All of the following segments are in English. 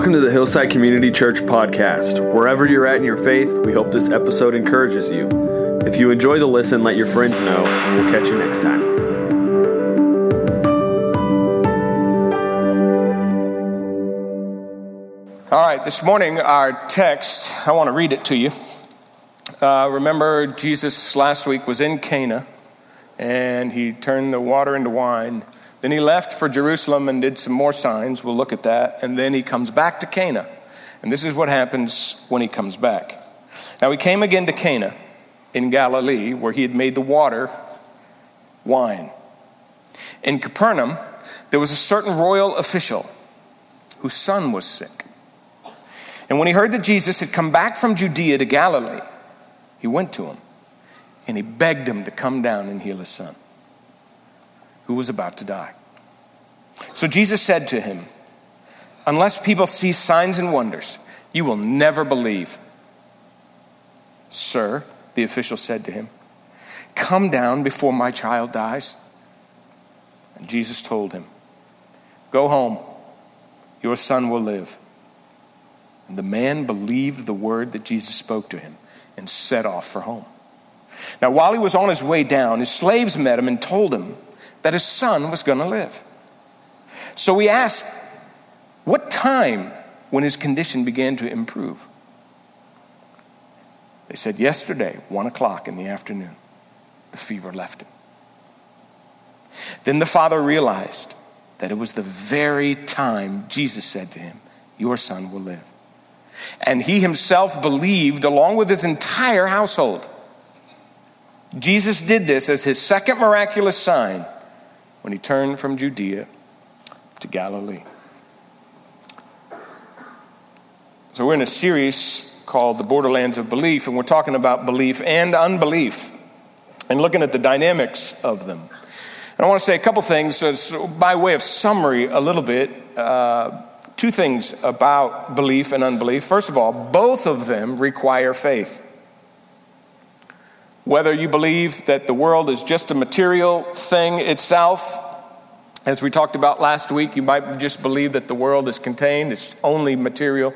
Welcome to the Hillside Community Church podcast. Wherever you're at in your faith, we hope this episode encourages you. If you enjoy the listen, let your friends know, and we'll catch you next time. All right, this morning, our text, I want to read it to you. Uh, remember, Jesus last week was in Cana, and he turned the water into wine. Then he left for Jerusalem and did some more signs. We'll look at that. And then he comes back to Cana. And this is what happens when he comes back. Now, he came again to Cana in Galilee, where he had made the water wine. In Capernaum, there was a certain royal official whose son was sick. And when he heard that Jesus had come back from Judea to Galilee, he went to him and he begged him to come down and heal his son who was about to die. So Jesus said to him, Unless people see signs and wonders, you will never believe. Sir, the official said to him, Come down before my child dies. And Jesus told him, Go home, your son will live. And the man believed the word that Jesus spoke to him and set off for home. Now, while he was on his way down, his slaves met him and told him that his son was going to live. So we asked, what time when his condition began to improve? They said, yesterday, one o'clock in the afternoon, the fever left him. Then the father realized that it was the very time Jesus said to him, Your son will live. And he himself believed along with his entire household. Jesus did this as his second miraculous sign when he turned from Judea to Galilee. So, we're in a series called The Borderlands of Belief, and we're talking about belief and unbelief and looking at the dynamics of them. And I want to say a couple things so by way of summary, a little bit. Uh, two things about belief and unbelief. First of all, both of them require faith. Whether you believe that the world is just a material thing itself, as we talked about last week, you might just believe that the world is contained, it's only material.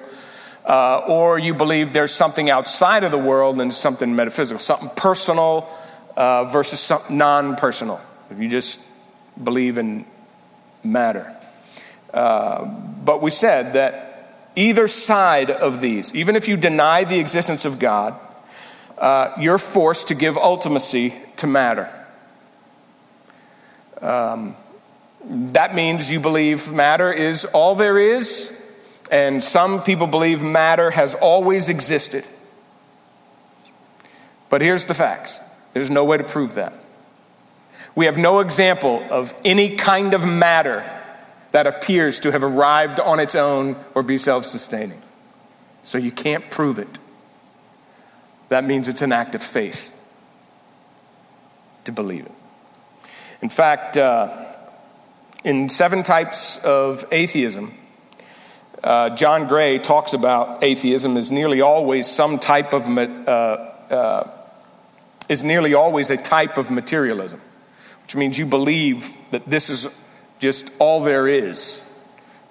Uh, or you believe there's something outside of the world and something metaphysical, something personal uh, versus something non personal. If you just believe in matter. Uh, but we said that either side of these, even if you deny the existence of God, uh, you're forced to give ultimacy to matter. Um, that means you believe matter is all there is, and some people believe matter has always existed. But here's the facts there's no way to prove that. We have no example of any kind of matter that appears to have arrived on its own or be self sustaining. So you can't prove it that means it's an act of faith to believe it. In fact, uh, in Seven Types of Atheism, uh, John Gray talks about atheism as nearly always some type of uh, uh, is nearly always a type of materialism, which means you believe that this is just all there is.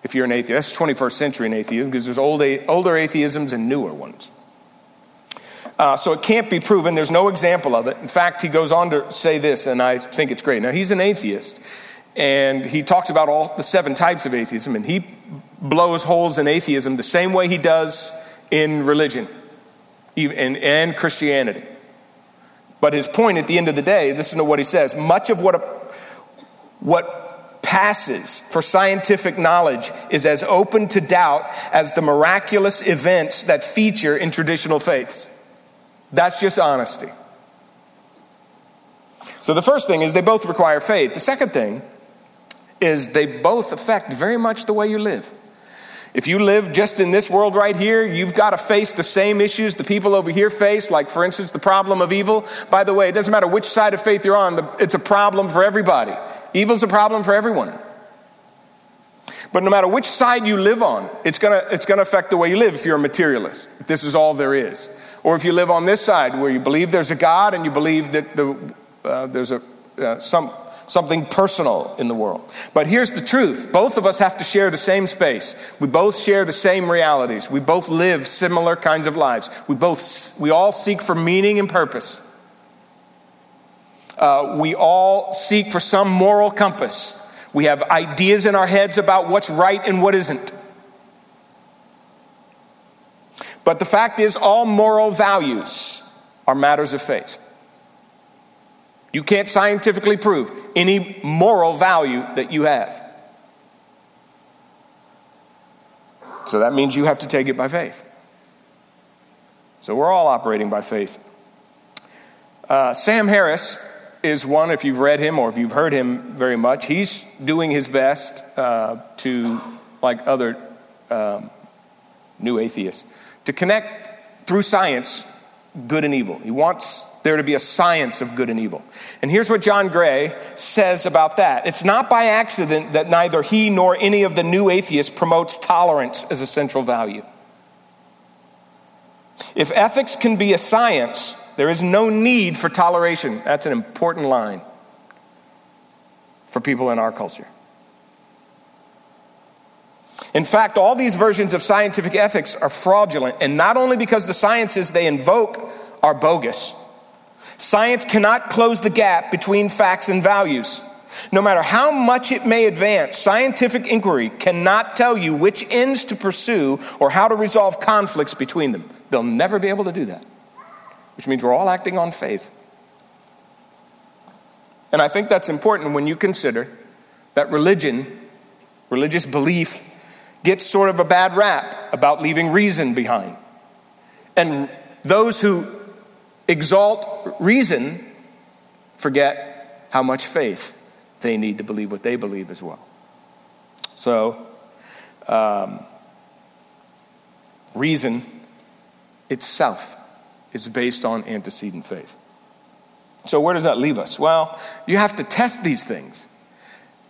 If you're an atheist, that's 21st century atheism because there's old, older atheisms and newer ones. Uh, so it can't be proven. There's no example of it. In fact, he goes on to say this, and I think it's great. Now, he's an atheist, and he talks about all the seven types of atheism, and he blows holes in atheism the same way he does in religion and, and Christianity. But his point at the end of the day, listen to what he says much of what, a, what passes for scientific knowledge is as open to doubt as the miraculous events that feature in traditional faiths. That's just honesty. So the first thing is they both require faith. The second thing is they both affect very much the way you live. If you live just in this world right here, you've got to face the same issues the people over here face, like, for instance, the problem of evil. By the way, it doesn't matter which side of faith you're on, it's a problem for everybody. Evil's a problem for everyone. But no matter which side you live on, it's going to it's going to affect the way you live if you're a materialist. If this is all there is. Or if you live on this side where you believe there's a God and you believe that the, uh, there's a, uh, some something personal in the world. But here's the truth both of us have to share the same space. We both share the same realities. We both live similar kinds of lives. We, both, we all seek for meaning and purpose. Uh, we all seek for some moral compass. We have ideas in our heads about what's right and what isn't. But the fact is, all moral values are matters of faith. You can't scientifically prove any moral value that you have. So that means you have to take it by faith. So we're all operating by faith. Uh, Sam Harris is one, if you've read him or if you've heard him very much, he's doing his best uh, to, like other um, new atheists, to connect through science good and evil. He wants there to be a science of good and evil. And here's what John Gray says about that it's not by accident that neither he nor any of the new atheists promotes tolerance as a central value. If ethics can be a science, there is no need for toleration. That's an important line for people in our culture. In fact, all these versions of scientific ethics are fraudulent, and not only because the sciences they invoke are bogus. Science cannot close the gap between facts and values. No matter how much it may advance, scientific inquiry cannot tell you which ends to pursue or how to resolve conflicts between them. They'll never be able to do that which means we're all acting on faith. And I think that's important when you consider that religion, religious belief, gets sort of a bad rap about leaving reason behind. And those who exalt reason forget how much faith they need to believe what they believe as well. So, um, reason itself is based on antecedent faith. So, where does that leave us? Well, you have to test these things.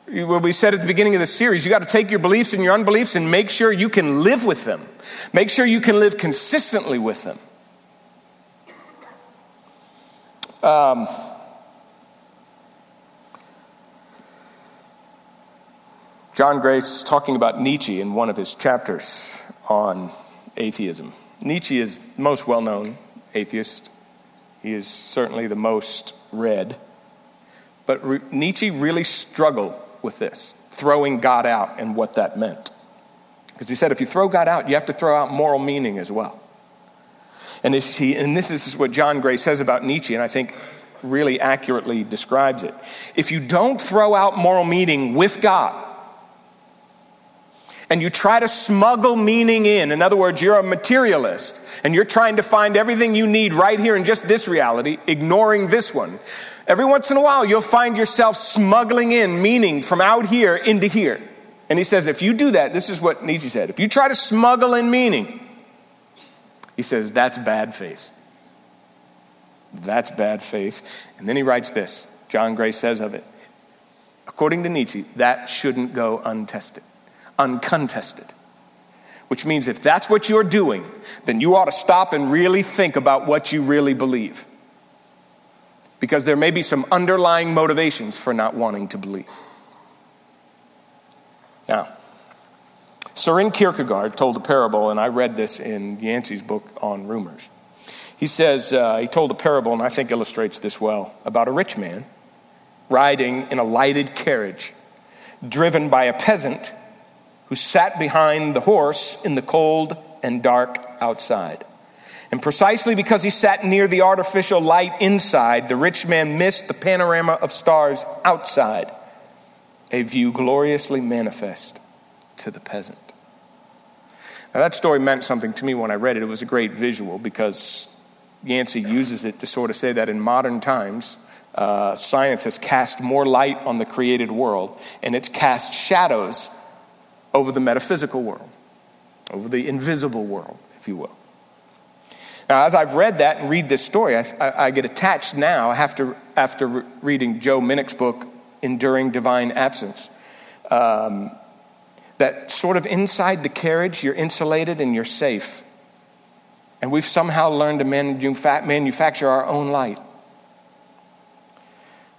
What we said at the beginning of the series, you got to take your beliefs and your unbeliefs and make sure you can live with them. Make sure you can live consistently with them. Um, John Gray's talking about Nietzsche in one of his chapters on atheism. Nietzsche is the most well known atheist. He is certainly the most read. But Nietzsche really struggled with this, throwing God out and what that meant. Because he said if you throw God out, you have to throw out moral meaning as well. And, if he, and this is what John Gray says about Nietzsche, and I think really accurately describes it. If you don't throw out moral meaning with God, and you try to smuggle meaning in. In other words, you're a materialist and you're trying to find everything you need right here in just this reality, ignoring this one. Every once in a while, you'll find yourself smuggling in meaning from out here into here. And he says, if you do that, this is what Nietzsche said if you try to smuggle in meaning, he says, that's bad faith. That's bad faith. And then he writes this John Gray says of it, according to Nietzsche, that shouldn't go untested uncontested. Which means if that's what you're doing, then you ought to stop and really think about what you really believe. Because there may be some underlying motivations for not wanting to believe. Now, Soren Kierkegaard told a parable, and I read this in Yancey's book on rumors. He says, uh, he told a parable, and I think illustrates this well, about a rich man riding in a lighted carriage driven by a peasant who sat behind the horse in the cold and dark outside. And precisely because he sat near the artificial light inside, the rich man missed the panorama of stars outside, a view gloriously manifest to the peasant. Now, that story meant something to me when I read it. It was a great visual because Yancey uses it to sort of say that in modern times, uh, science has cast more light on the created world and it's cast shadows over the metaphysical world, over the invisible world, if you will. Now, as I've read that and read this story, I, I, get attached now after, after reading Joe Minich's book, Enduring Divine Absence. Um, that sort of inside the carriage, you're insulated and you're safe. And we've somehow learned to manufacture our own light.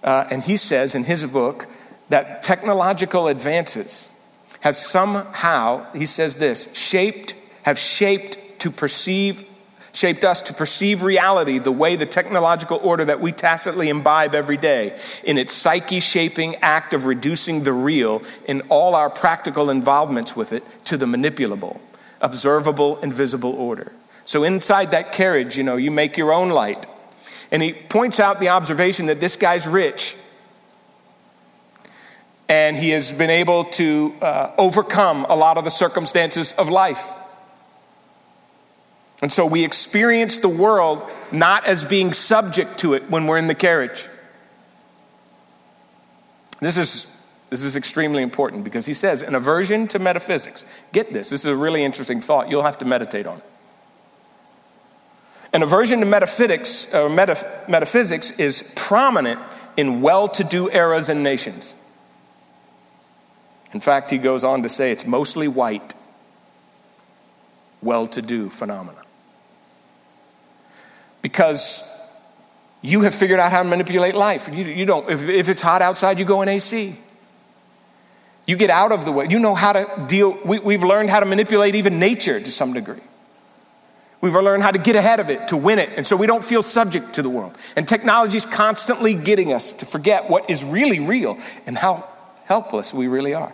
Uh, and he says in his book that technological advances have somehow, he says this, shaped, have shaped to perceive, shaped us to perceive reality the way the technological order that we tacitly imbibe every day in its psyche shaping act of reducing the real in all our practical involvements with it to the manipulable, observable, and visible order. So inside that carriage, you know, you make your own light. And he points out the observation that this guy's rich and he has been able to uh, overcome a lot of the circumstances of life. And so we experience the world not as being subject to it when we're in the carriage. This is, this is extremely important because he says an aversion to metaphysics. Get this, this is a really interesting thought. You'll have to meditate on it. An aversion to metaphysics, uh, metaph- metaphysics is prominent in well to do eras and nations. In fact, he goes on to say it's mostly white, well to do phenomena. Because you have figured out how to manipulate life. You, you don't, if, if it's hot outside, you go in AC. You get out of the way. You know how to deal, we, we've learned how to manipulate even nature to some degree. We've learned how to get ahead of it, to win it, and so we don't feel subject to the world. And technology is constantly getting us to forget what is really real and how helpless we really are.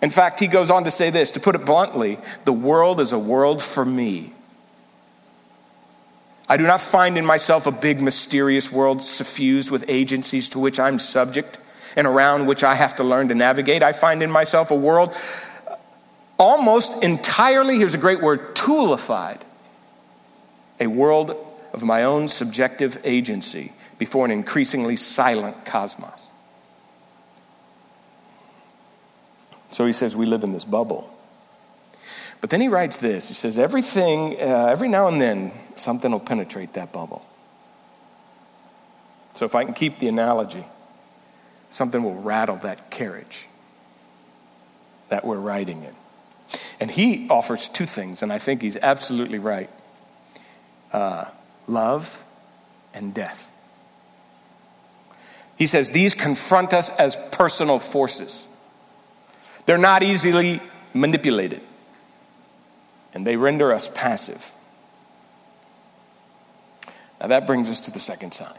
In fact, he goes on to say this to put it bluntly, the world is a world for me. I do not find in myself a big, mysterious world suffused with agencies to which I'm subject and around which I have to learn to navigate. I find in myself a world almost entirely, here's a great word, toolified. A world of my own subjective agency before an increasingly silent cosmos. So he says, We live in this bubble. But then he writes this he says, Everything, uh, every now and then, something will penetrate that bubble. So if I can keep the analogy, something will rattle that carriage that we're riding in. And he offers two things, and I think he's absolutely right uh, love and death. He says these confront us as personal forces. They're not easily manipulated, and they render us passive. Now that brings us to the second sign.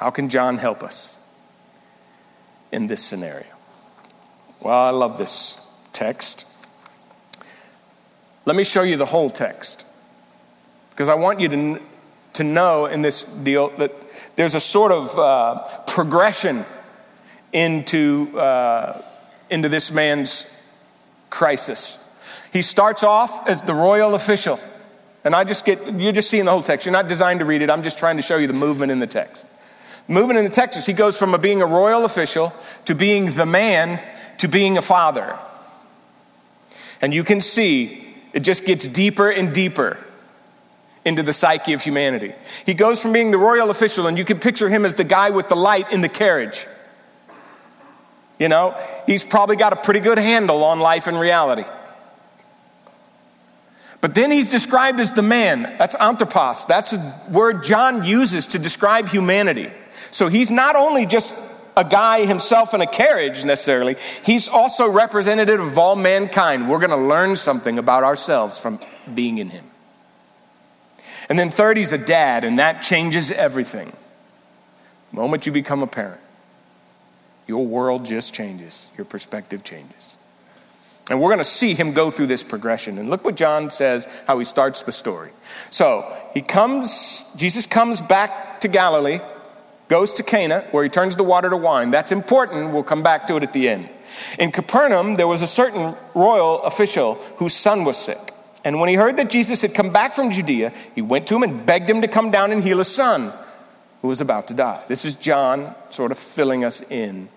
How can John help us in this scenario? Well, I love this text. Let me show you the whole text. Because I want you to, to know in this deal that there's a sort of uh, progression into, uh, into this man's crisis. He starts off as the royal official. And I just get, you're just seeing the whole text. You're not designed to read it. I'm just trying to show you the movement in the text. Movement in the text is he goes from being a royal official to being the man to being a father. And you can see it just gets deeper and deeper into the psyche of humanity. He goes from being the royal official, and you can picture him as the guy with the light in the carriage. You know, he's probably got a pretty good handle on life and reality. But then he's described as the man. That's anthropos. That's a word John uses to describe humanity. So he's not only just a guy himself in a carriage necessarily, he's also representative of all mankind. We're going to learn something about ourselves from being in him. And then third, he's a dad, and that changes everything. The moment you become a parent your world just changes, your perspective changes. And we're going to see him go through this progression. And look what John says, how he starts the story. So he comes, Jesus comes back to Galilee, goes to Cana, where he turns the water to wine. That's important. We'll come back to it at the end. In Capernaum, there was a certain royal official whose son was sick. And when he heard that Jesus had come back from Judea, he went to him and begged him to come down and heal his son, who was about to die. This is John sort of filling us in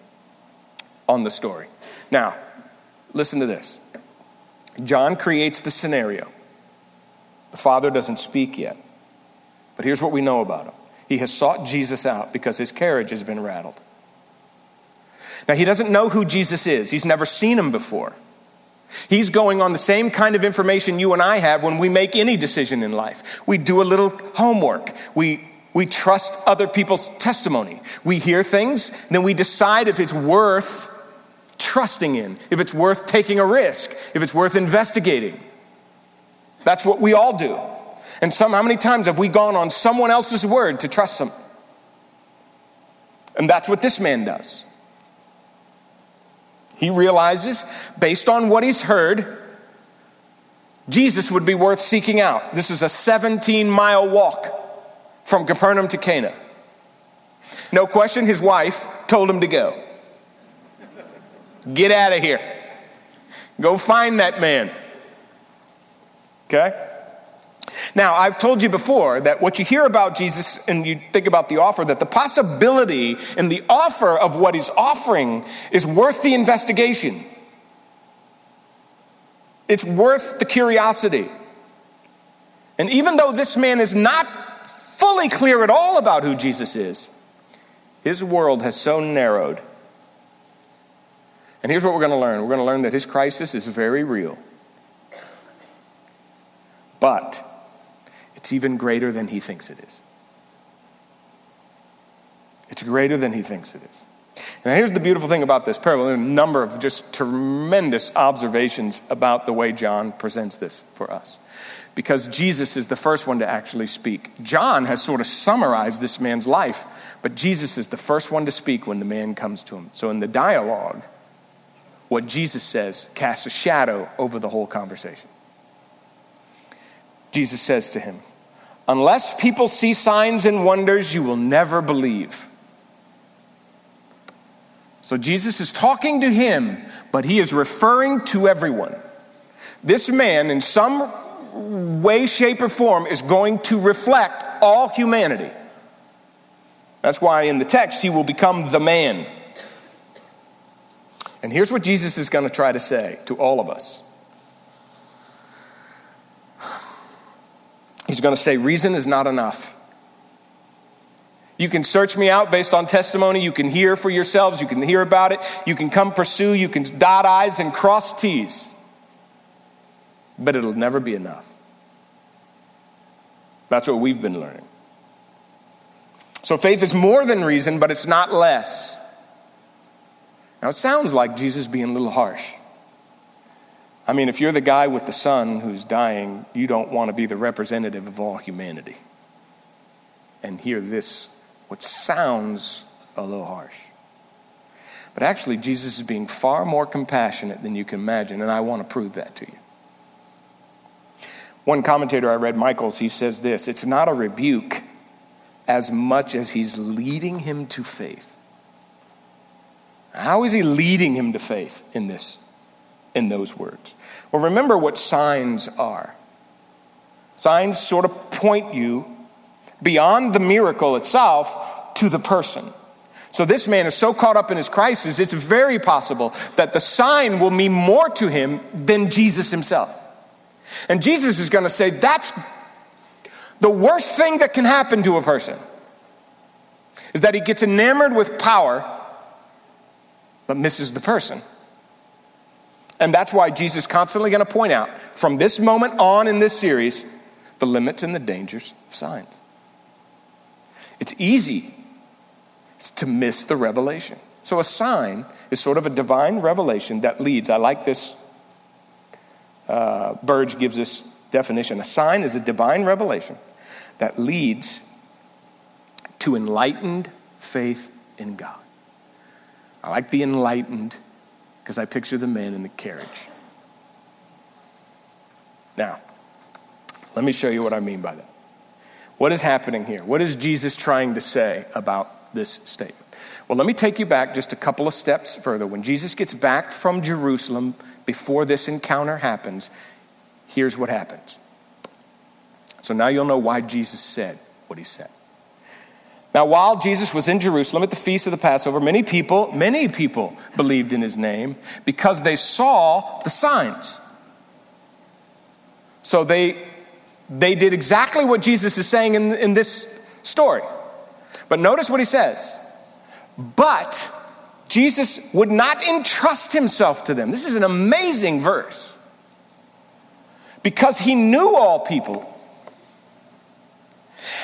on the story. Now, listen to this. John creates the scenario. The Father doesn't speak yet. But here's what we know about him he has sought Jesus out because his carriage has been rattled. Now, he doesn't know who Jesus is, he's never seen him before. He's going on the same kind of information you and I have when we make any decision in life. We do a little homework, we We trust other people's testimony. We hear things, then we decide if it's worth trusting in, if it's worth taking a risk, if it's worth investigating. That's what we all do. And some, how many times have we gone on someone else's word to trust them? And that's what this man does. He realizes, based on what he's heard, Jesus would be worth seeking out. This is a 17 mile walk from Capernaum to Cana. No question, his wife told him to go. Get out of here. Go find that man. Okay? Now, I've told you before that what you hear about Jesus and you think about the offer, that the possibility and the offer of what he's offering is worth the investigation. It's worth the curiosity. And even though this man is not fully clear at all about who Jesus is, his world has so narrowed. And here's what we're going to learn we're going to learn that his crisis is very real. But it's even greater than he thinks it is. It's greater than he thinks it is. Now, here's the beautiful thing about this parable. There are a number of just tremendous observations about the way John presents this for us. Because Jesus is the first one to actually speak. John has sort of summarized this man's life, but Jesus is the first one to speak when the man comes to him. So, in the dialogue, what Jesus says casts a shadow over the whole conversation. Jesus says to him, Unless people see signs and wonders, you will never believe. So Jesus is talking to him, but he is referring to everyone. This man, in some way, shape, or form, is going to reflect all humanity. That's why in the text he will become the man. And here's what Jesus is going to try to say to all of us He's going to say, Reason is not enough. You can search me out based on testimony. You can hear for yourselves. You can hear about it. You can come pursue. You can dot I's and cross T's. But it'll never be enough. That's what we've been learning. So faith is more than reason, but it's not less. Now it sounds like Jesus being a little harsh. I mean, if you're the guy with the son who's dying, you don't want to be the representative of all humanity. And hear this, what sounds a little harsh. But actually, Jesus is being far more compassionate than you can imagine, and I want to prove that to you. One commentator I read, Michaels, he says this it's not a rebuke as much as he's leading him to faith. How is he leading him to faith in this? in those words? Well, remember what signs are. Signs sort of point you beyond the miracle itself to the person. So this man is so caught up in his crisis, it's very possible that the sign will mean more to him than Jesus himself. And Jesus is going to say, That's the worst thing that can happen to a person is that he gets enamored with power but misses the person. And that's why Jesus is constantly going to point out from this moment on in this series the limits and the dangers of signs. It's easy to miss the revelation. So, a sign is sort of a divine revelation that leads. I like this. Uh, Burge gives this definition. A sign is a divine revelation that leads to enlightened faith in God. I like the enlightened because I picture the man in the carriage. Now, let me show you what I mean by that. What is happening here? What is Jesus trying to say about this statement? Well, let me take you back just a couple of steps further. When Jesus gets back from Jerusalem before this encounter happens, here's what happens. So now you'll know why Jesus said what he said. Now, while Jesus was in Jerusalem at the feast of the Passover, many people, many people believed in his name because they saw the signs. So they, they did exactly what Jesus is saying in, in this story. But notice what he says. But Jesus would not entrust himself to them. This is an amazing verse. Because he knew all people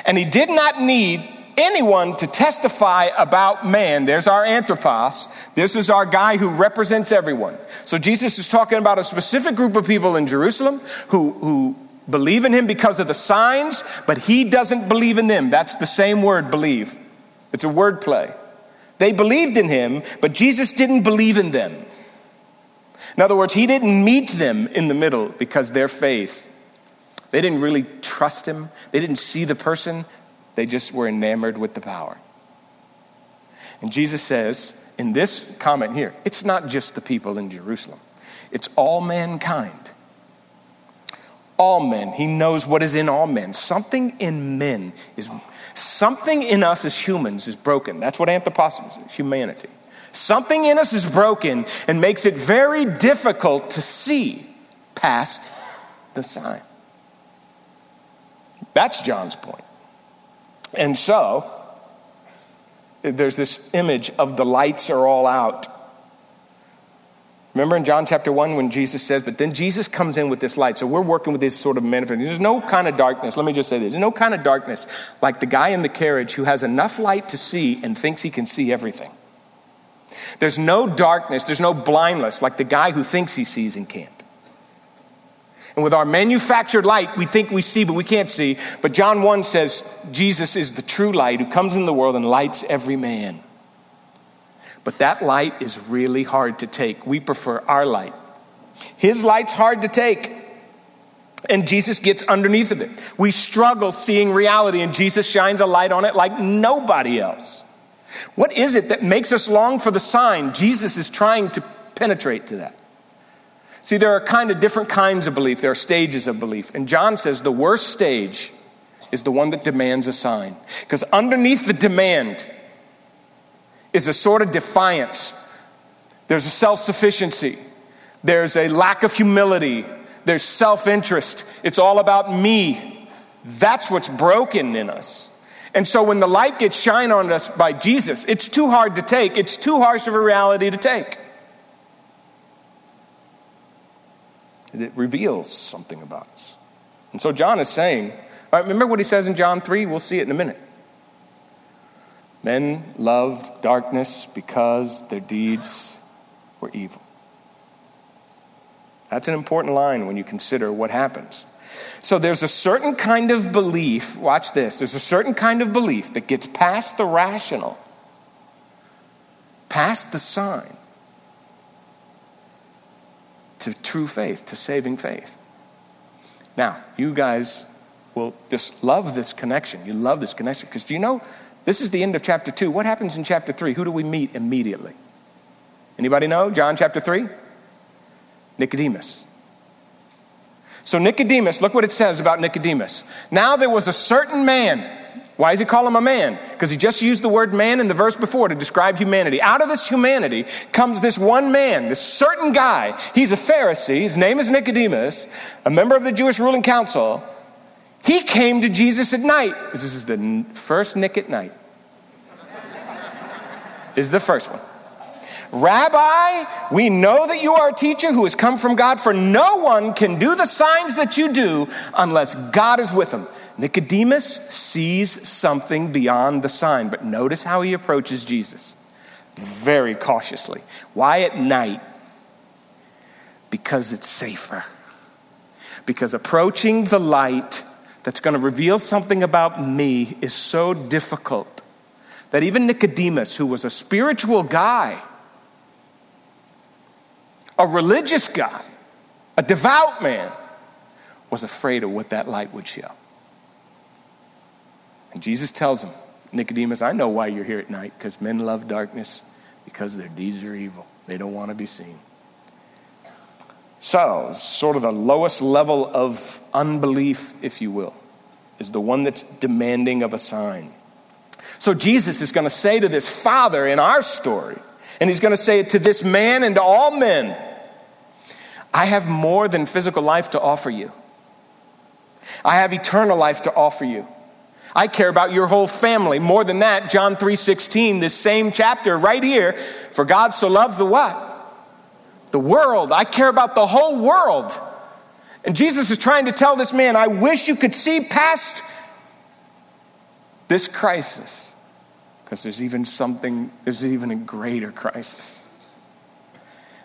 And he did not need anyone to testify about man. There's our anthropos. This is our guy who represents everyone. So Jesus is talking about a specific group of people in Jerusalem who, who believe in him because of the signs, but he doesn't believe in them. That's the same word, believe. It's a word play. They believed in him, but Jesus didn't believe in them. In other words, he didn't meet them in the middle because their faith. They didn't really trust him. They didn't see the person. They just were enamored with the power. And Jesus says in this comment here, it's not just the people in Jerusalem, it's all mankind. All men. He knows what is in all men. Something in men is something in us as humans is broken. That's what anthropos is, humanity. Something in us is broken and makes it very difficult to see past the sign. That's John's point. And so, there's this image of the lights are all out. Remember in John chapter 1 when Jesus says, but then Jesus comes in with this light. So we're working with this sort of manifestation. There's no kind of darkness. Let me just say this. There's no kind of darkness like the guy in the carriage who has enough light to see and thinks he can see everything. There's no darkness, there's no blindness like the guy who thinks he sees and can't. And with our manufactured light, we think we see, but we can't see. But John 1 says Jesus is the true light who comes in the world and lights every man. But that light is really hard to take. We prefer our light. His light's hard to take. And Jesus gets underneath of it. We struggle seeing reality, and Jesus shines a light on it like nobody else. What is it that makes us long for the sign? Jesus is trying to penetrate to that. See, there are kind of different kinds of belief, there are stages of belief. And John says the worst stage is the one that demands a sign. Because underneath the demand is a sort of defiance, there's a self sufficiency, there's a lack of humility, there's self interest. It's all about me. That's what's broken in us. And so when the light gets shined on us by Jesus, it's too hard to take. It's too harsh of a reality to take. It reveals something about us. And so John is saying, remember what he says in John 3? We'll see it in a minute. Men loved darkness because their deeds were evil. That's an important line when you consider what happens. So there's a certain kind of belief, watch this, there's a certain kind of belief that gets past the rational, past the sign, to true faith, to saving faith. Now, you guys will just love this connection. You love this connection because do you know this is the end of chapter 2. What happens in chapter 3? Who do we meet immediately? Anybody know? John chapter 3? Nicodemus. So, Nicodemus, look what it says about Nicodemus. Now there was a certain man. Why does he call him a man? Because he just used the word man in the verse before to describe humanity. Out of this humanity comes this one man, this certain guy. He's a Pharisee. His name is Nicodemus, a member of the Jewish ruling council. He came to Jesus at night. This is the first Nick at night. This is the first one. Rabbi, we know that you are a teacher who has come from God, for no one can do the signs that you do unless God is with him. Nicodemus sees something beyond the sign, but notice how he approaches Jesus very cautiously. Why at night? Because it's safer. Because approaching the light that's going to reveal something about me is so difficult that even Nicodemus, who was a spiritual guy, a religious guy, a devout man, was afraid of what that light would show. And Jesus tells him, Nicodemus, I know why you're here at night, because men love darkness, because their deeds are evil. They don't want to be seen. So, sort of the lowest level of unbelief, if you will, is the one that's demanding of a sign. So, Jesus is going to say to this father in our story, and he's going to say it to this man and to all men I have more than physical life to offer you. I have eternal life to offer you. I care about your whole family. More than that, John 3:16, this same chapter right here, for God so loved the what? The world. I care about the whole world. And Jesus is trying to tell this man, I wish you could see past This crisis, because there's even something, there's even a greater crisis.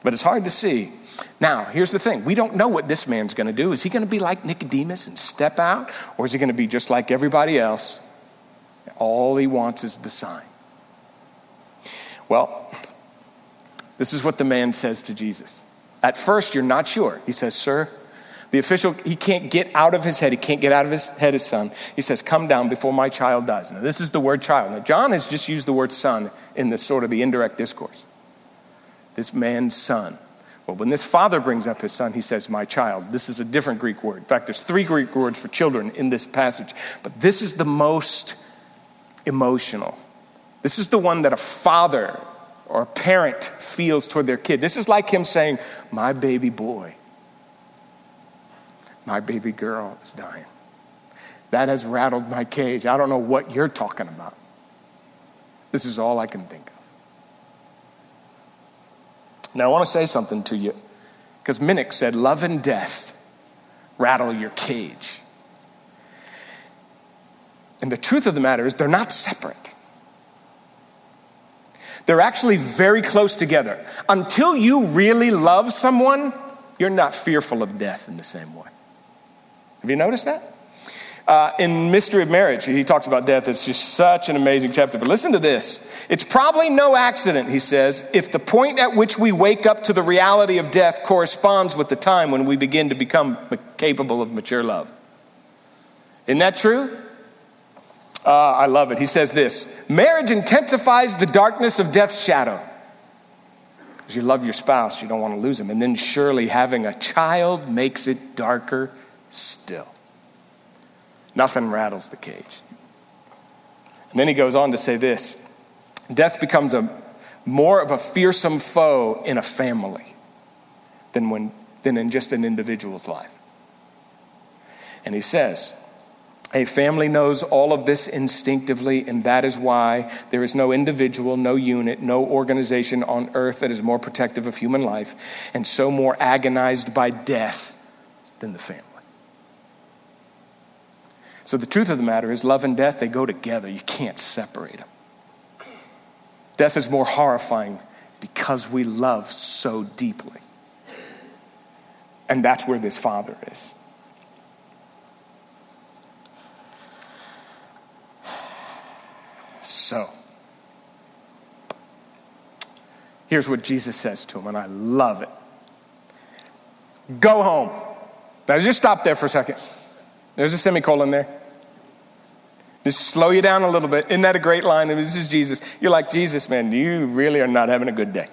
But it's hard to see. Now, here's the thing we don't know what this man's going to do. Is he going to be like Nicodemus and step out, or is he going to be just like everybody else? All he wants is the sign. Well, this is what the man says to Jesus. At first, you're not sure. He says, Sir, the official, he can't get out of his head. He can't get out of his head his son. He says, Come down before my child dies. Now, this is the word child. Now, John has just used the word son in this sort of the indirect discourse. This man's son. Well, when this father brings up his son, he says, My child. This is a different Greek word. In fact, there's three Greek words for children in this passage. But this is the most emotional. This is the one that a father or a parent feels toward their kid. This is like him saying, My baby boy, my baby girl is dying. That has rattled my cage. I don't know what you're talking about. This is all I can think of. Now, I want to say something to you because Minich said, Love and death rattle your cage. And the truth of the matter is, they're not separate. They're actually very close together. Until you really love someone, you're not fearful of death in the same way. Have you noticed that? Uh, in Mystery of Marriage, he talks about death. It's just such an amazing chapter. But listen to this. It's probably no accident, he says, if the point at which we wake up to the reality of death corresponds with the time when we begin to become capable of mature love. Isn't that true? Uh, I love it. He says this Marriage intensifies the darkness of death's shadow. Because you love your spouse, you don't want to lose him. And then surely having a child makes it darker still. Nothing rattles the cage. And then he goes on to say this Death becomes a more of a fearsome foe in a family than, when, than in just an individual's life. And he says, a family knows all of this instinctively, and that is why there is no individual, no unit, no organization on earth that is more protective of human life and so more agonized by death than the family. So, the truth of the matter is, love and death, they go together. You can't separate them. Death is more horrifying because we love so deeply. And that's where this father is. So, here's what Jesus says to him, and I love it Go home. Now, just stop there for a second. There's a semicolon there. Just slow you down a little bit. Isn't that a great line? And this is Jesus. You're like, Jesus, man, you really are not having a good day.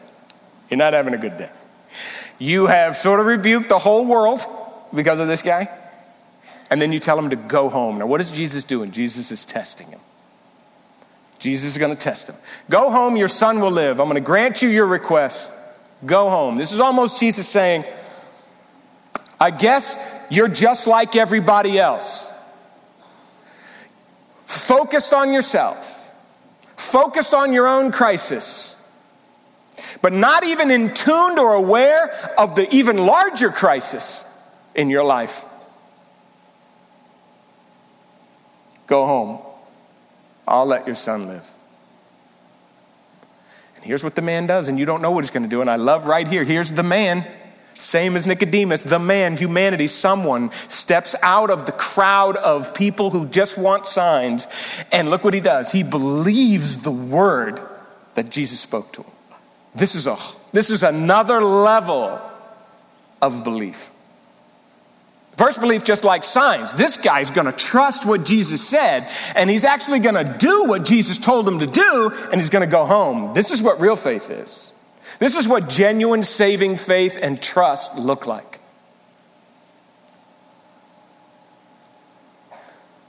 You're not having a good day. You have sort of rebuked the whole world because of this guy. And then you tell him to go home. Now, what is Jesus doing? Jesus is testing him. Jesus is going to test him. Go home, your son will live. I'm going to grant you your request. Go home. This is almost Jesus saying, I guess you're just like everybody else. Focused on yourself, focused on your own crisis, but not even in tuned or aware of the even larger crisis in your life. Go home. I'll let your son live. And here's what the man does, and you don't know what he's going to do. And I love right here here's the man, same as Nicodemus, the man, humanity, someone steps out of the crowd of people who just want signs. And look what he does he believes the word that Jesus spoke to him. This is, a, this is another level of belief. First belief, just like signs. This guy's gonna trust what Jesus said, and he's actually gonna do what Jesus told him to do, and he's gonna go home. This is what real faith is. This is what genuine saving faith and trust look like.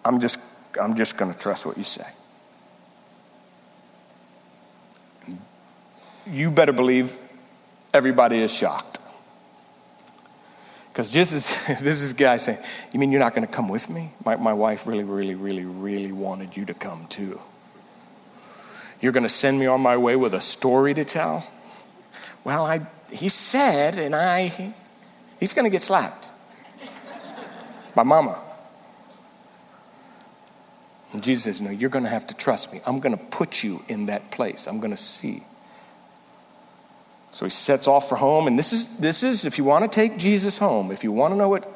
I'm just, I'm just gonna trust what you say. You better believe everybody is shocked. Because just as this is guy saying, You mean you're not going to come with me? My, my wife really, really, really, really wanted you to come too. You're going to send me on my way with a story to tell? Well, I, he said, and I, he's going to get slapped by mama. And Jesus says, No, you're going to have to trust me. I'm going to put you in that place. I'm going to see. So he sets off for home. And this is, this is, if you want to take Jesus home, if you want to know what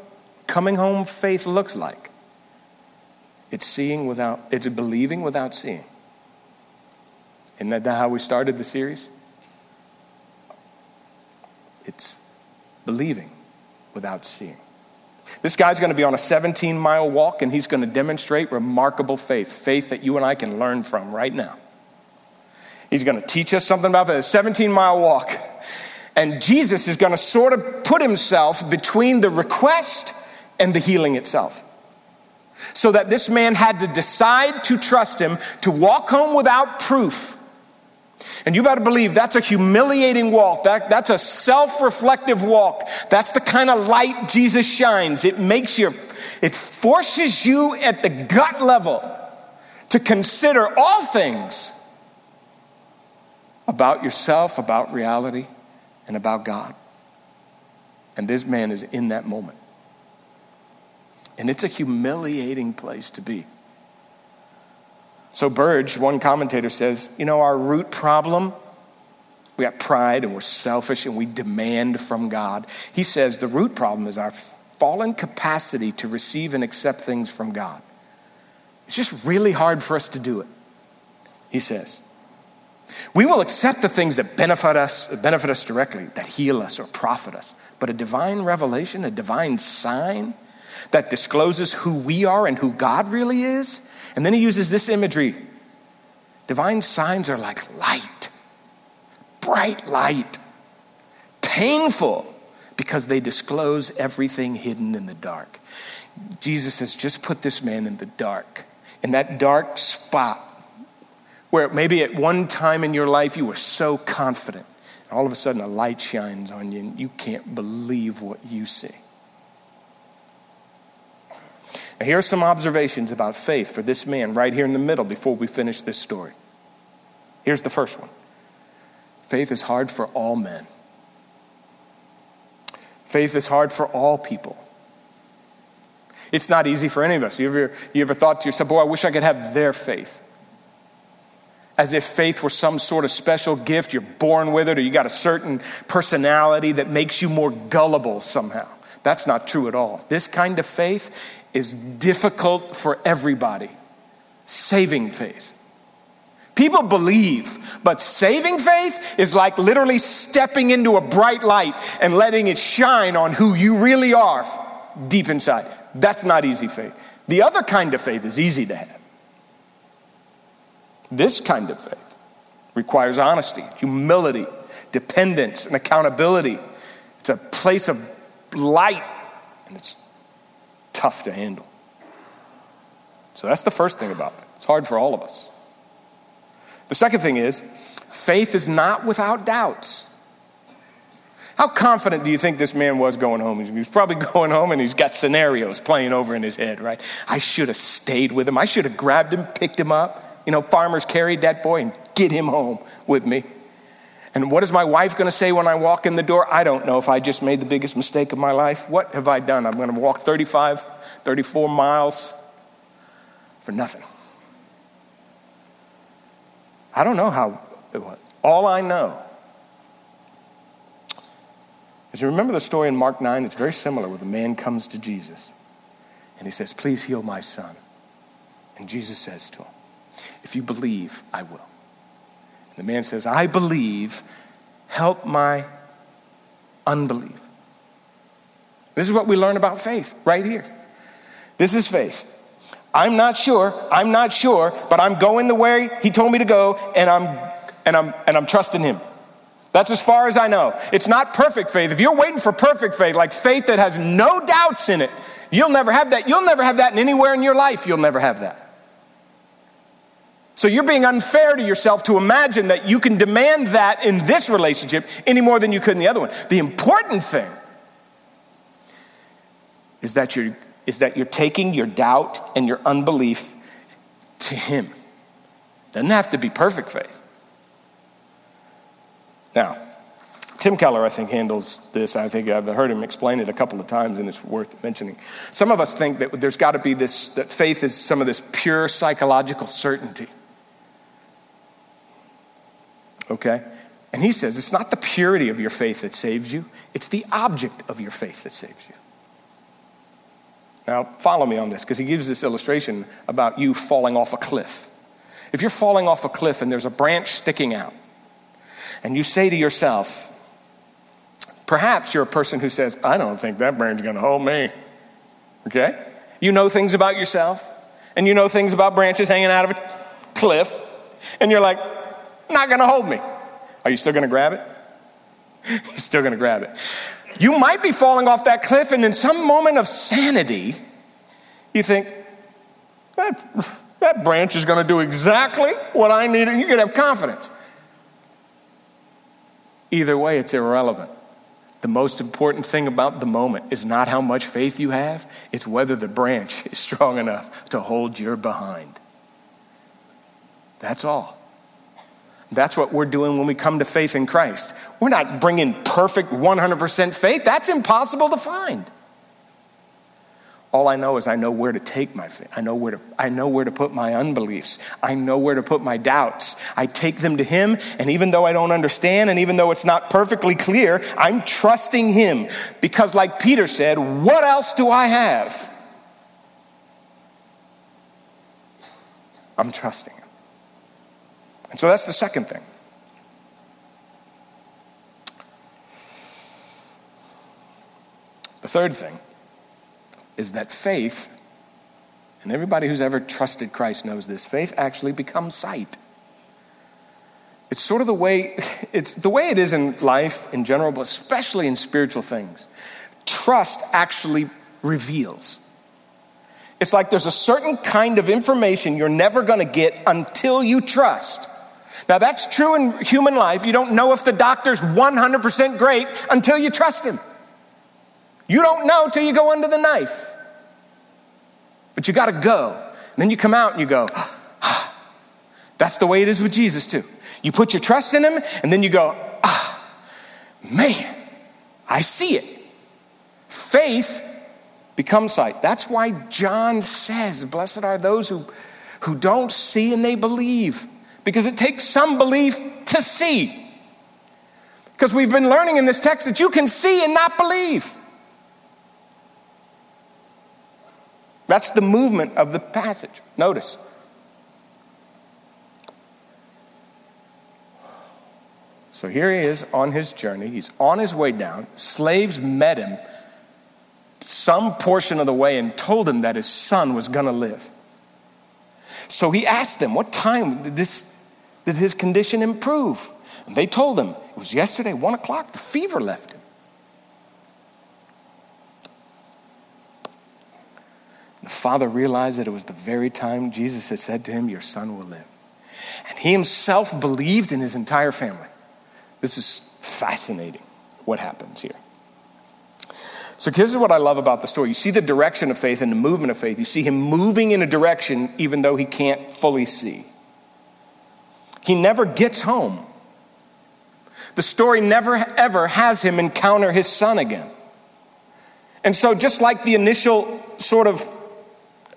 coming home faith looks like, it's seeing without, it's believing without seeing. Isn't that how we started the series? It's believing without seeing. This guy's going to be on a 17 mile walk and he's going to demonstrate remarkable faith, faith that you and I can learn from right now. He's going to teach us something about a 17 mile walk. And Jesus is going to sort of put himself between the request and the healing itself. So that this man had to decide to trust him, to walk home without proof. And you better believe that's a humiliating walk. That, that's a self reflective walk. That's the kind of light Jesus shines. It makes you, it forces you at the gut level to consider all things about yourself, about reality, and about God. And this man is in that moment. And it's a humiliating place to be. So, Burge, one commentator says, you know, our root problem, we got pride and we're selfish and we demand from God. He says the root problem is our fallen capacity to receive and accept things from God. It's just really hard for us to do it, he says. We will accept the things that benefit us, benefit us directly, that heal us or profit us. But a divine revelation, a divine sign that discloses who we are and who God really is. And then he uses this imagery. Divine signs are like light, bright light, painful because they disclose everything hidden in the dark. Jesus has just put this man in the dark, in that dark spot where maybe at one time in your life you were so confident. All of a sudden, a light shines on you, and you can't believe what you see. Now, here are some observations about faith for this man right here in the middle before we finish this story. Here's the first one faith is hard for all men, faith is hard for all people. It's not easy for any of us. You ever, you ever thought to yourself, boy, I wish I could have their faith? As if faith were some sort of special gift, you're born with it, or you got a certain personality that makes you more gullible somehow. That's not true at all. This kind of faith is difficult for everybody. Saving faith. People believe, but saving faith is like literally stepping into a bright light and letting it shine on who you really are deep inside. That's not easy faith. The other kind of faith is easy to have. This kind of faith requires honesty, humility, dependence, and accountability. It's a place of light, and it's tough to handle. So that's the first thing about it. It's hard for all of us. The second thing is, faith is not without doubts. How confident do you think this man was going home? He's probably going home and he's got scenarios playing over in his head, right? I should have stayed with him. I should have grabbed him, picked him up. You know, farmers carried that boy and get him home with me. And what is my wife going to say when I walk in the door? I don't know if I just made the biggest mistake of my life. What have I done? I'm going to walk 35, 34 miles for nothing. I don't know how it was. All I know is you remember the story in Mark 9? It's very similar where the man comes to Jesus and he says, Please heal my son. And Jesus says to him, If you believe, I will. The man says, I believe, help my unbelief. This is what we learn about faith right here. This is faith. I'm not sure, I'm not sure, but I'm going the way he told me to go and I'm and I'm and I'm trusting him. That's as far as I know. It's not perfect faith. If you're waiting for perfect faith, like faith that has no doubts in it, you'll never have that. You'll never have that in anywhere in your life. You'll never have that. So you're being unfair to yourself to imagine that you can demand that in this relationship any more than you could in the other one. The important thing is that you're, is that you're taking your doubt and your unbelief to Him. Doesn't have to be perfect faith. Now, Tim Keller, I think, handles this. I think I've heard him explain it a couple of times, and it's worth mentioning. Some of us think that there's got to be this, that faith is some of this pure psychological certainty. Okay? And he says it's not the purity of your faith that saves you, it's the object of your faith that saves you. Now, follow me on this because he gives this illustration about you falling off a cliff. If you're falling off a cliff and there's a branch sticking out, and you say to yourself, perhaps you're a person who says, I don't think that branch is going to hold me. Okay? You know things about yourself, and you know things about branches hanging out of a cliff, and you're like, not to hold me. Are you still to grab it? You're still to grab it. You might be falling off that cliff, and in some moment of sanity, you think, that, that branch is to do exactly what I need. You can have confidence. Either way, it's irrelevant. The most important thing about the moment is not how much faith you have, it's whether the branch is strong enough to hold your behind. That's all. That's what we're doing when we come to faith in Christ. We're not bringing perfect 100% faith. That's impossible to find. All I know is I know where to take my faith. I know where to, I know where to put my unbeliefs. I know where to put my doubts. I take them to Him, and even though I don't understand, and even though it's not perfectly clear, I'm trusting Him. Because, like Peter said, what else do I have? I'm trusting. And so that's the second thing. The third thing is that faith, and everybody who's ever trusted Christ knows this, faith actually becomes sight. It's sort of the way it's the way it is in life in general, but especially in spiritual things. Trust actually reveals. It's like there's a certain kind of information you're never going to get until you trust. Now, that's true in human life. You don't know if the doctor's 100% great until you trust him. You don't know till you go under the knife. But you got to go. And then you come out and you go, ah. that's the way it is with Jesus, too. You put your trust in him, and then you go, ah, man, I see it. Faith becomes sight. That's why John says, Blessed are those who, who don't see and they believe because it takes some belief to see. Because we've been learning in this text that you can see and not believe. That's the movement of the passage. Notice. So here he is on his journey. He's on his way down. Slaves met him some portion of the way and told him that his son was going to live. So he asked them, What time this did his condition improve? And they told him, it was yesterday, one o'clock, the fever left him. The father realized that it was the very time Jesus had said to him, Your son will live. And he himself believed in his entire family. This is fascinating what happens here. So, here's what I love about the story. You see the direction of faith and the movement of faith. You see him moving in a direction even though he can't fully see. He never gets home. The story never ever has him encounter his son again. And so, just like the initial sort of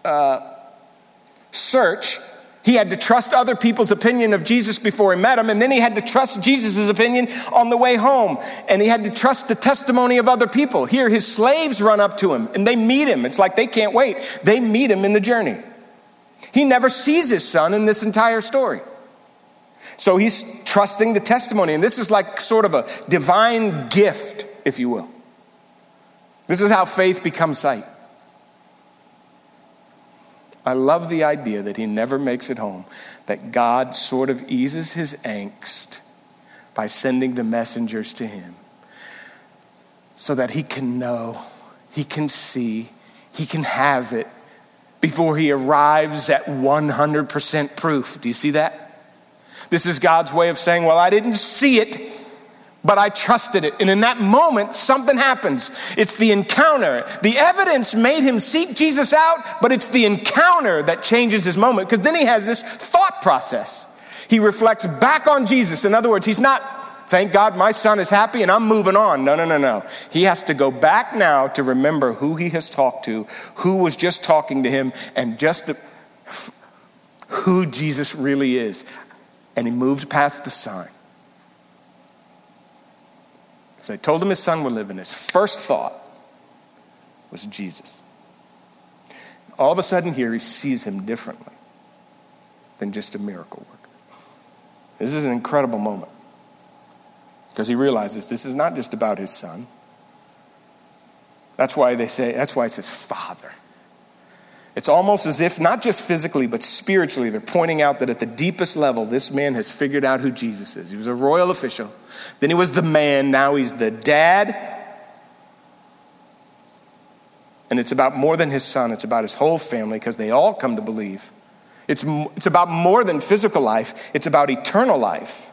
uh, search, he had to trust other people's opinion of Jesus before he met him, and then he had to trust Jesus' opinion on the way home. And he had to trust the testimony of other people. Here, his slaves run up to him and they meet him. It's like they can't wait. They meet him in the journey. He never sees his son in this entire story. So he's trusting the testimony. And this is like sort of a divine gift, if you will. This is how faith becomes sight. I love the idea that he never makes it home, that God sort of eases his angst by sending the messengers to him so that he can know, he can see, he can have it before he arrives at 100% proof. Do you see that? This is God's way of saying, Well, I didn't see it, but I trusted it. And in that moment, something happens. It's the encounter. The evidence made him seek Jesus out, but it's the encounter that changes his moment because then he has this thought process. He reflects back on Jesus. In other words, he's not Thank God my son is happy and I'm moving on. No, no, no, no. He has to go back now to remember who he has talked to, who was just talking to him, and just the, who Jesus really is. And he moved past the sign. So they told him his son would live, and his first thought was Jesus. All of a sudden, here he sees him differently than just a miracle worker. This is an incredible moment because he realizes this is not just about his son. That's why they say, that's why it says father. It's almost as if, not just physically, but spiritually, they're pointing out that at the deepest level, this man has figured out who Jesus is. He was a royal official, then he was the man, now he's the dad. And it's about more than his son, it's about his whole family because they all come to believe. It's, it's about more than physical life, it's about eternal life.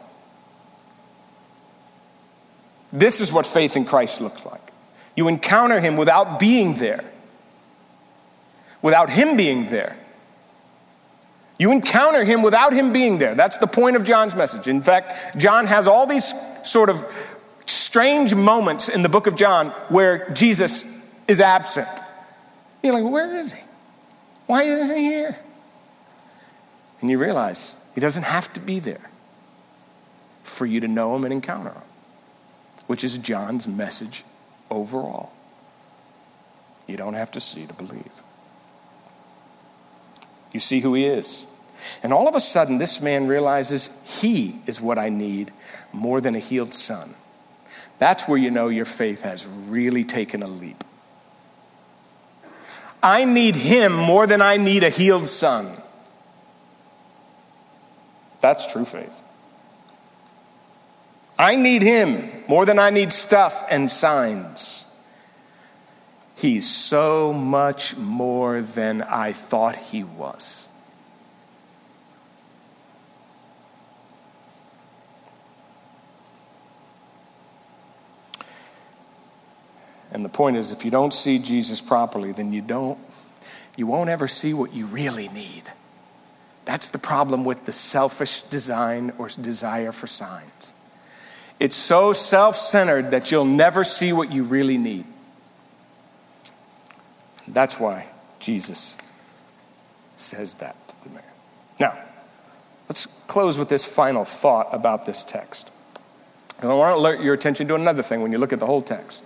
This is what faith in Christ looks like. You encounter him without being there, without him being there. You encounter him without him being there. That's the point of John's message. In fact, John has all these sort of strange moments in the book of John where Jesus is absent. You're like, where is he? Why isn't he here? And you realize he doesn't have to be there for you to know him and encounter him which is John's message overall. You don't have to see to believe. You see who he is. And all of a sudden, this man realizes he is what I need more than a healed son. That's where you know your faith has really taken a leap. I need him more than I need a healed son. That's true faith. I need him more than I need stuff and signs. He's so much more than I thought he was. And the point is if you don't see Jesus properly, then you don't you won't ever see what you really need. That's the problem with the selfish design or desire for signs. It's so self centered that you'll never see what you really need. That's why Jesus says that to the man. Now, let's close with this final thought about this text. And I want to alert your attention to another thing when you look at the whole text.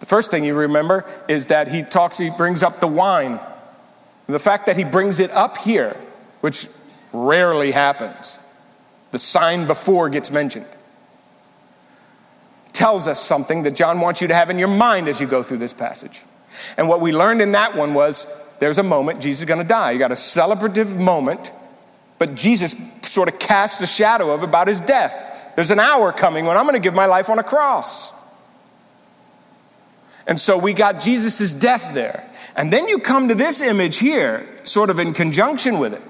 The first thing you remember is that he talks, he brings up the wine. The fact that he brings it up here, which rarely happens, the sign before gets mentioned tells us something that John wants you to have in your mind as you go through this passage. And what we learned in that one was there's a moment Jesus is going to die. You got a celebrative moment, but Jesus sort of casts a shadow of about his death. There's an hour coming when I'm going to give my life on a cross. And so we got Jesus' death there. And then you come to this image here, sort of in conjunction with it.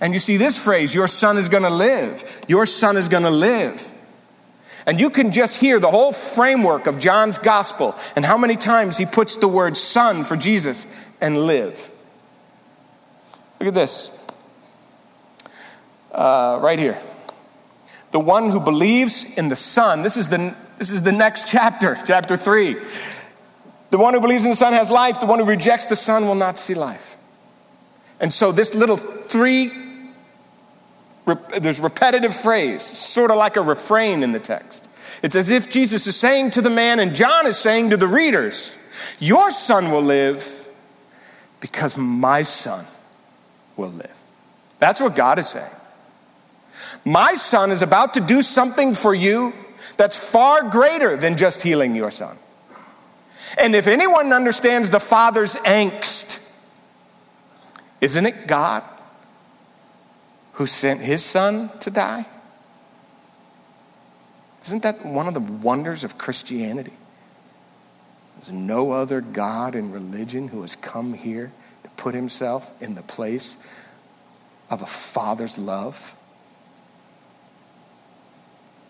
And you see this phrase, your son is going to live. Your son is going to live. And you can just hear the whole framework of John's gospel and how many times he puts the word son for Jesus and live. Look at this. Uh, right here. The one who believes in the Son, this is the, this is the next chapter, chapter 3. The one who believes in the Son has life, the one who rejects the Son will not see life. And so, this little three there's repetitive phrase, sort of like a refrain in the text. It's as if Jesus is saying to the man, and John is saying to the readers, Your son will live because my son will live. That's what God is saying. My son is about to do something for you that's far greater than just healing your son. And if anyone understands the father's angst, isn't it God? Who sent his son to die? Isn't that one of the wonders of Christianity? There's no other God in religion who has come here to put himself in the place of a father's love.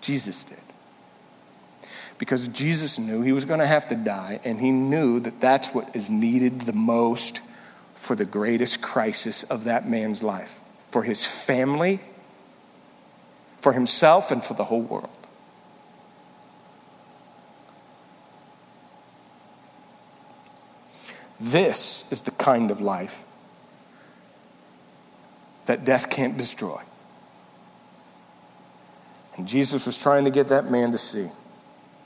Jesus did. Because Jesus knew he was going to have to die, and he knew that that's what is needed the most for the greatest crisis of that man's life for his family, for himself, and for the whole world. This is the kind of life that death can't destroy. And Jesus was trying to get that man to see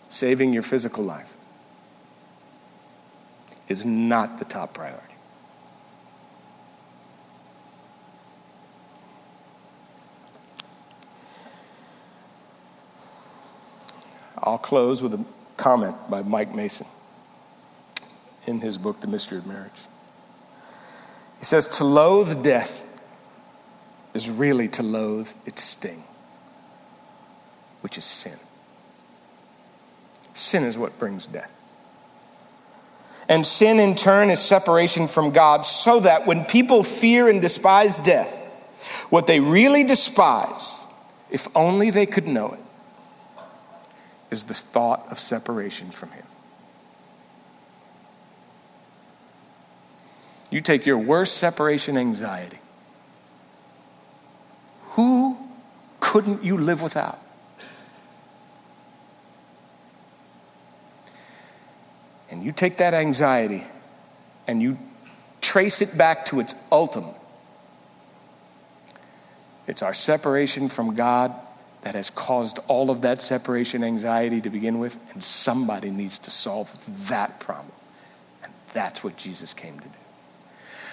saving your physical life is not the top priority. I'll close with a comment by Mike Mason in his book, The Mystery of Marriage. He says, To loathe death is really to loathe its sting, which is sin. Sin is what brings death. And sin, in turn, is separation from God, so that when people fear and despise death, what they really despise, if only they could know it, is the thought of separation from Him. You take your worst separation anxiety. Who couldn't you live without? And you take that anxiety and you trace it back to its ultimate. It's our separation from God that has caused all of that separation anxiety to begin with, and somebody needs to solve that problem. And that's what Jesus came to do.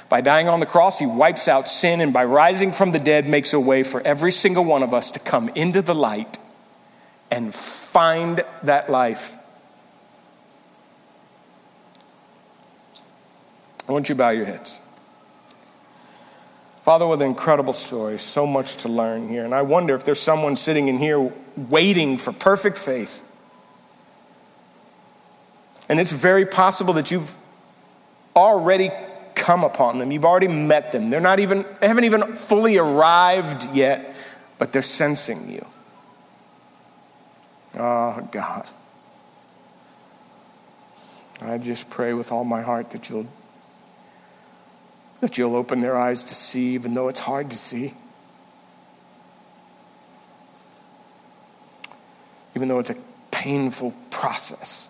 By dying on the cross, he wipes out sin, and by rising from the dead, makes a way for every single one of us to come into the light and find that life. I want you to bow your heads. Father, with an incredible story, so much to learn here. And I wonder if there's someone sitting in here waiting for perfect faith. And it's very possible that you've already come upon them. You've already met them. They're not even, they haven't even fully arrived yet, but they're sensing you. Oh, God. I just pray with all my heart that you'll that you'll open their eyes to see, even though it's hard to see. Even though it's a painful process.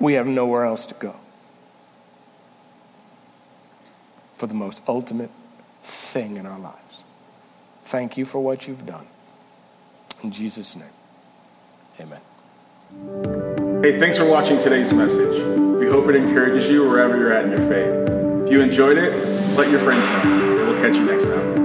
We have nowhere else to go for the most ultimate thing in our lives. Thank you for what you've done. In Jesus' name, amen. Hey, thanks for watching today's message. We hope it encourages you wherever you're at in your faith. If you enjoyed it, let your friends know. We'll catch you next time.